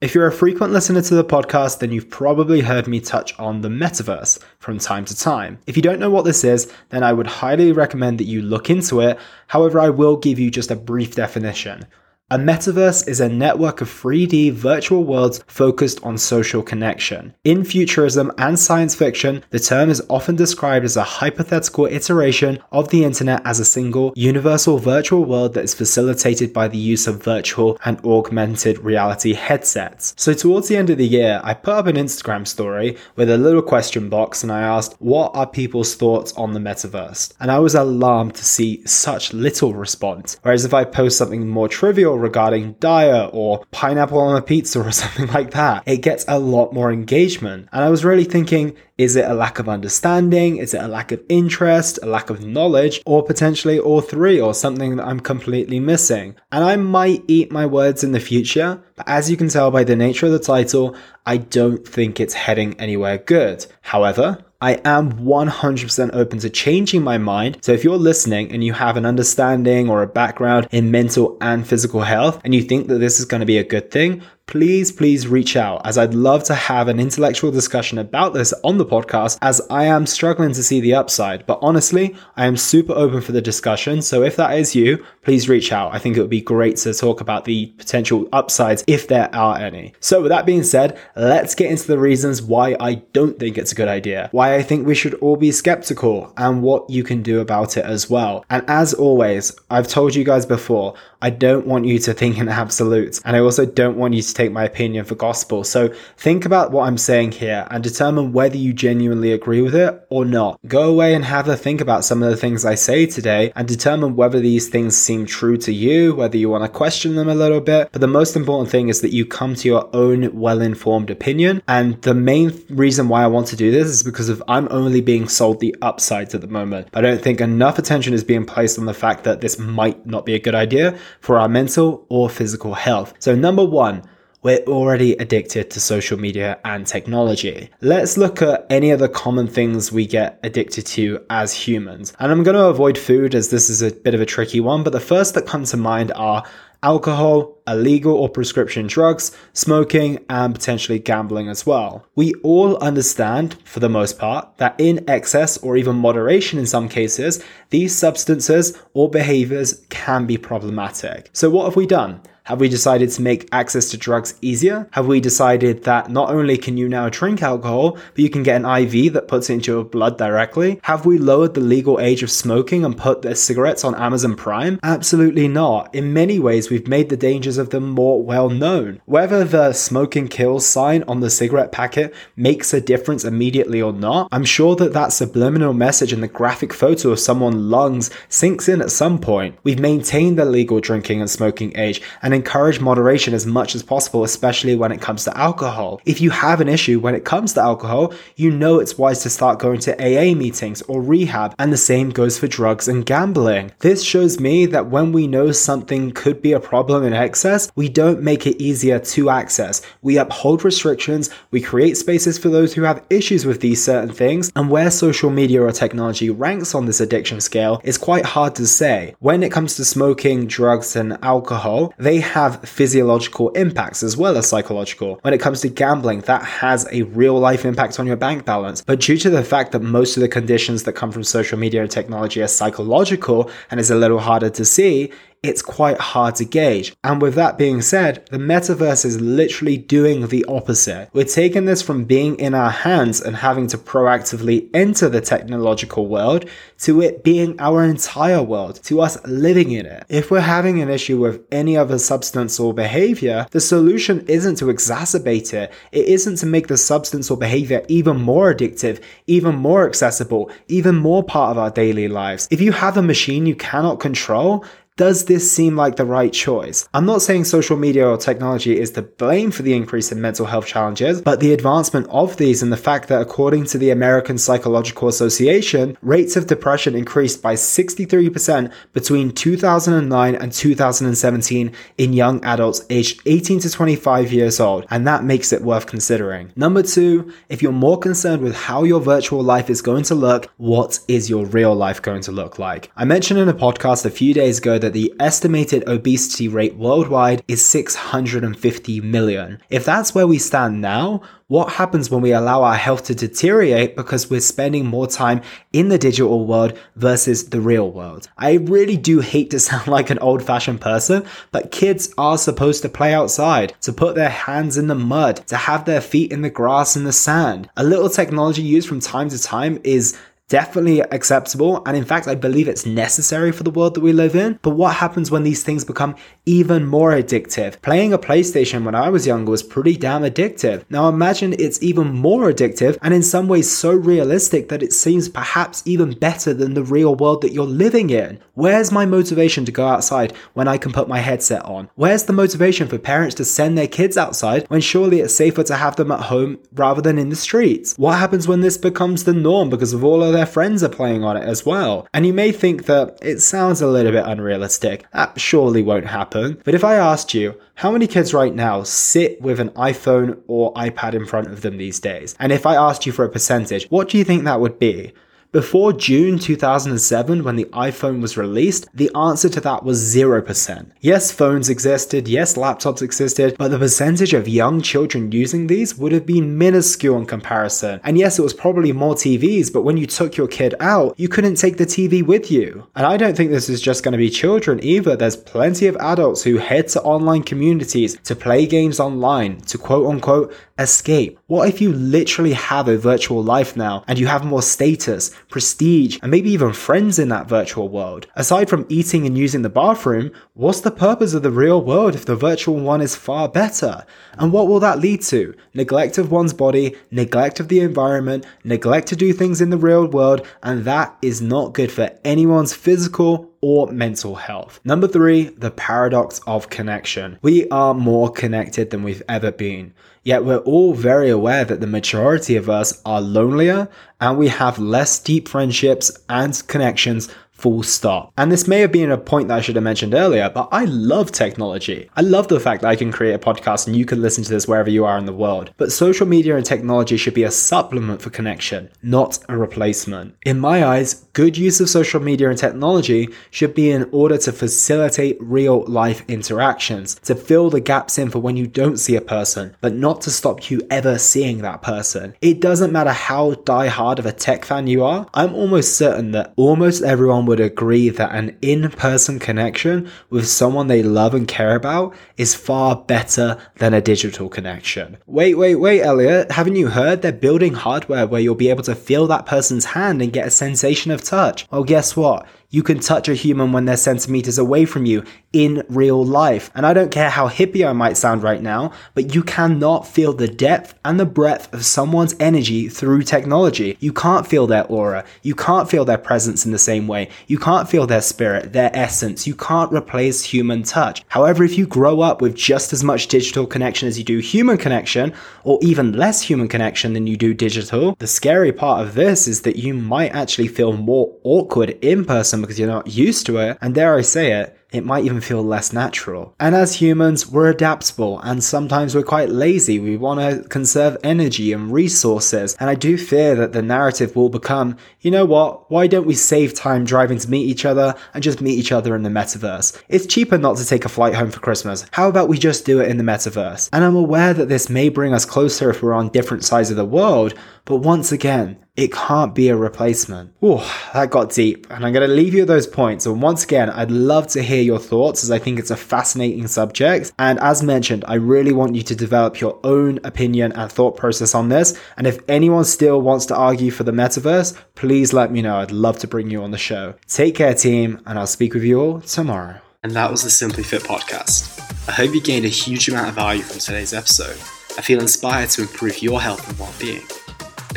If you're a frequent listener to the podcast, then you've probably heard me touch on the metaverse from time to time. If you don't know what this is, then I would highly recommend that you look into it. However, I will give you just a brief definition. A metaverse is a network of 3D virtual worlds focused on social connection. In futurism and science fiction, the term is often described as a hypothetical iteration of the internet as a single, universal virtual world that is facilitated by the use of virtual and augmented reality headsets. So, towards the end of the year, I put up an Instagram story with a little question box and I asked, What are people's thoughts on the metaverse? And I was alarmed to see such little response. Whereas if I post something more trivial, regarding diet or pineapple on a pizza or something like that, it gets a lot more engagement. And I was really thinking, is it a lack of understanding? Is it a lack of interest, a lack of knowledge, or potentially all three, or something that I'm completely missing? And I might eat my words in the future, but as you can tell by the nature of the title, I don't think it's heading anywhere good. However, I am 100% open to changing my mind. So if you're listening and you have an understanding or a background in mental and physical health and you think that this is going to be a good thing, please, please reach out as I'd love to have an intellectual discussion about this on the podcast as I am struggling to see the upside. But honestly, I am super open for the discussion. So if that is you, please reach out. I think it would be great to talk about the potential upsides if there are any. So with that being said, let's get into the reasons why I don't think it's a good idea, why I think we should all be skeptical and what you can do about it as well. And as always, I've told you guys before, I don't want you to think in absolutes. And I also don't want you to take my opinion for gospel. So think about what I'm saying here and determine whether you genuinely agree with it or not. Go away and have a think about some of the things I say today and determine whether these things seem true to you, whether you want to question them a little bit. But the most important thing is that you come to your own well informed opinion. And the main reason why I want to do this is because of I'm only being sold the upsides at the moment. I don't think enough attention is being placed on the fact that this might not be a good idea for our mental or physical health. So, number one, we're already addicted to social media and technology. Let's look at any of the common things we get addicted to as humans. And I'm going to avoid food as this is a bit of a tricky one, but the first that come to mind are alcohol, illegal or prescription drugs, smoking, and potentially gambling as well. We all understand, for the most part, that in excess or even moderation in some cases, these substances or behaviors can be problematic. So, what have we done? Have we decided to make access to drugs easier? Have we decided that not only can you now drink alcohol, but you can get an IV that puts it into your blood directly? Have we lowered the legal age of smoking and put the cigarettes on Amazon Prime? Absolutely not. In many ways, we've made the dangers of them more well known. Whether the smoking kills sign on the cigarette packet makes a difference immediately or not, I'm sure that that subliminal message in the graphic photo of someone's lungs sinks in at some point. We've maintained the legal drinking and smoking age and encourage moderation as much as possible, especially when it comes to alcohol. If you have an issue when it comes to alcohol, you know it's wise to start going to AA meetings or rehab, and the same goes for drugs and gambling. This shows me that when we know something could be a problem in excess, we don't make it easier to access. We uphold restrictions, we create spaces for those who have issues with these certain things, and where social media or technology ranks on this addiction scale is quite hard to say. When it comes to smoking, drugs, and alcohol, they have physiological impacts as well as psychological. When it comes to gambling, that has a real life impact on your bank balance. But due to the fact that most of the conditions that come from social media and technology are psychological and is a little harder to see, it's quite hard to gauge. And with that being said, the metaverse is literally doing the opposite. We're taking this from being in our hands and having to proactively enter the technological world to it being our entire world, to us living in it. If we're having an issue with any other substance or behavior, the solution isn't to exacerbate it. It isn't to make the substance or behavior even more addictive, even more accessible, even more part of our daily lives. If you have a machine you cannot control, does this seem like the right choice? I'm not saying social media or technology is to blame for the increase in mental health challenges, but the advancement of these and the fact that according to the American Psychological Association, rates of depression increased by 63% between 2009 and 2017 in young adults aged 18 to 25 years old, and that makes it worth considering. Number two, if you're more concerned with how your virtual life is going to look, what is your real life going to look like? I mentioned in a podcast a few days ago that that the estimated obesity rate worldwide is 650 million. If that's where we stand now, what happens when we allow our health to deteriorate because we're spending more time in the digital world versus the real world? I really do hate to sound like an old fashioned person, but kids are supposed to play outside, to put their hands in the mud, to have their feet in the grass and the sand. A little technology used from time to time is definitely acceptable. And in fact, I believe it's necessary for the world that we live in. But what happens when these things become even more addictive? Playing a PlayStation when I was younger was pretty damn addictive. Now imagine it's even more addictive and in some ways so realistic that it seems perhaps even better than the real world that you're living in. Where's my motivation to go outside when I can put my headset on? Where's the motivation for parents to send their kids outside when surely it's safer to have them at home rather than in the streets? What happens when this becomes the norm because of all of their friends are playing on it as well. And you may think that it sounds a little bit unrealistic. That surely won't happen. But if I asked you, how many kids right now sit with an iPhone or iPad in front of them these days? And if I asked you for a percentage, what do you think that would be? Before June 2007, when the iPhone was released, the answer to that was 0%. Yes, phones existed, yes, laptops existed, but the percentage of young children using these would have been minuscule in comparison. And yes, it was probably more TVs, but when you took your kid out, you couldn't take the TV with you. And I don't think this is just going to be children either. There's plenty of adults who head to online communities to play games online, to quote unquote escape. What if you literally have a virtual life now and you have more status, prestige, and maybe even friends in that virtual world. Aside from eating and using the bathroom, what's the purpose of the real world if the virtual one is far better? And what will that lead to? Neglect of one's body, neglect of the environment, neglect to do things in the real world, and that is not good for anyone's physical or mental health. Number three, the paradox of connection. We are more connected than we've ever been. Yet we're all very aware that the majority of us are lonelier and we have less deep friendships and connections full stop. And this may have been a point that I should have mentioned earlier, but I love technology. I love the fact that I can create a podcast and you can listen to this wherever you are in the world. But social media and technology should be a supplement for connection, not a replacement. In my eyes, good use of social media and technology should be in order to facilitate real life interactions, to fill the gaps in for when you don't see a person, but not to stop you ever seeing that person. It doesn't matter how die-hard of a tech fan you are, I'm almost certain that almost everyone would agree that an in person connection with someone they love and care about is far better than a digital connection. Wait, wait, wait, Elliot, haven't you heard they're building hardware where you'll be able to feel that person's hand and get a sensation of touch? Well, guess what? You can touch a human when they're centimeters away from you in real life. And I don't care how hippie I might sound right now, but you cannot feel the depth and the breadth of someone's energy through technology. You can't feel their aura. You can't feel their presence in the same way. You can't feel their spirit, their essence. You can't replace human touch. However, if you grow up with just as much digital connection as you do human connection, or even less human connection than you do digital, the scary part of this is that you might actually feel more awkward in person because you're not used to it. And dare I say it, it might even feel less natural. And as humans, we're adaptable and sometimes we're quite lazy. We want to conserve energy and resources. And I do fear that the narrative will become, you know what, why don't we save time driving to meet each other and just meet each other in the metaverse? It's cheaper not to take a flight home for Christmas. How about we just do it in the metaverse? And I'm aware that this may bring us closer if we're on different sides of the world, but once again, it can't be a replacement. Ooh, that got deep. And I'm going to leave you those points. And once again, I'd love to hear your thoughts as I think it's a fascinating subject. And as mentioned, I really want you to develop your own opinion and thought process on this. And if anyone still wants to argue for the metaverse, please let me know. I'd love to bring you on the show. Take care, team, and I'll speak with you all tomorrow. And that was the Simply Fit podcast. I hope you gained a huge amount of value from today's episode. I feel inspired to improve your health and well being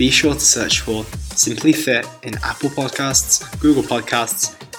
be sure to search for Simply Fit in Apple Podcasts, Google Podcasts,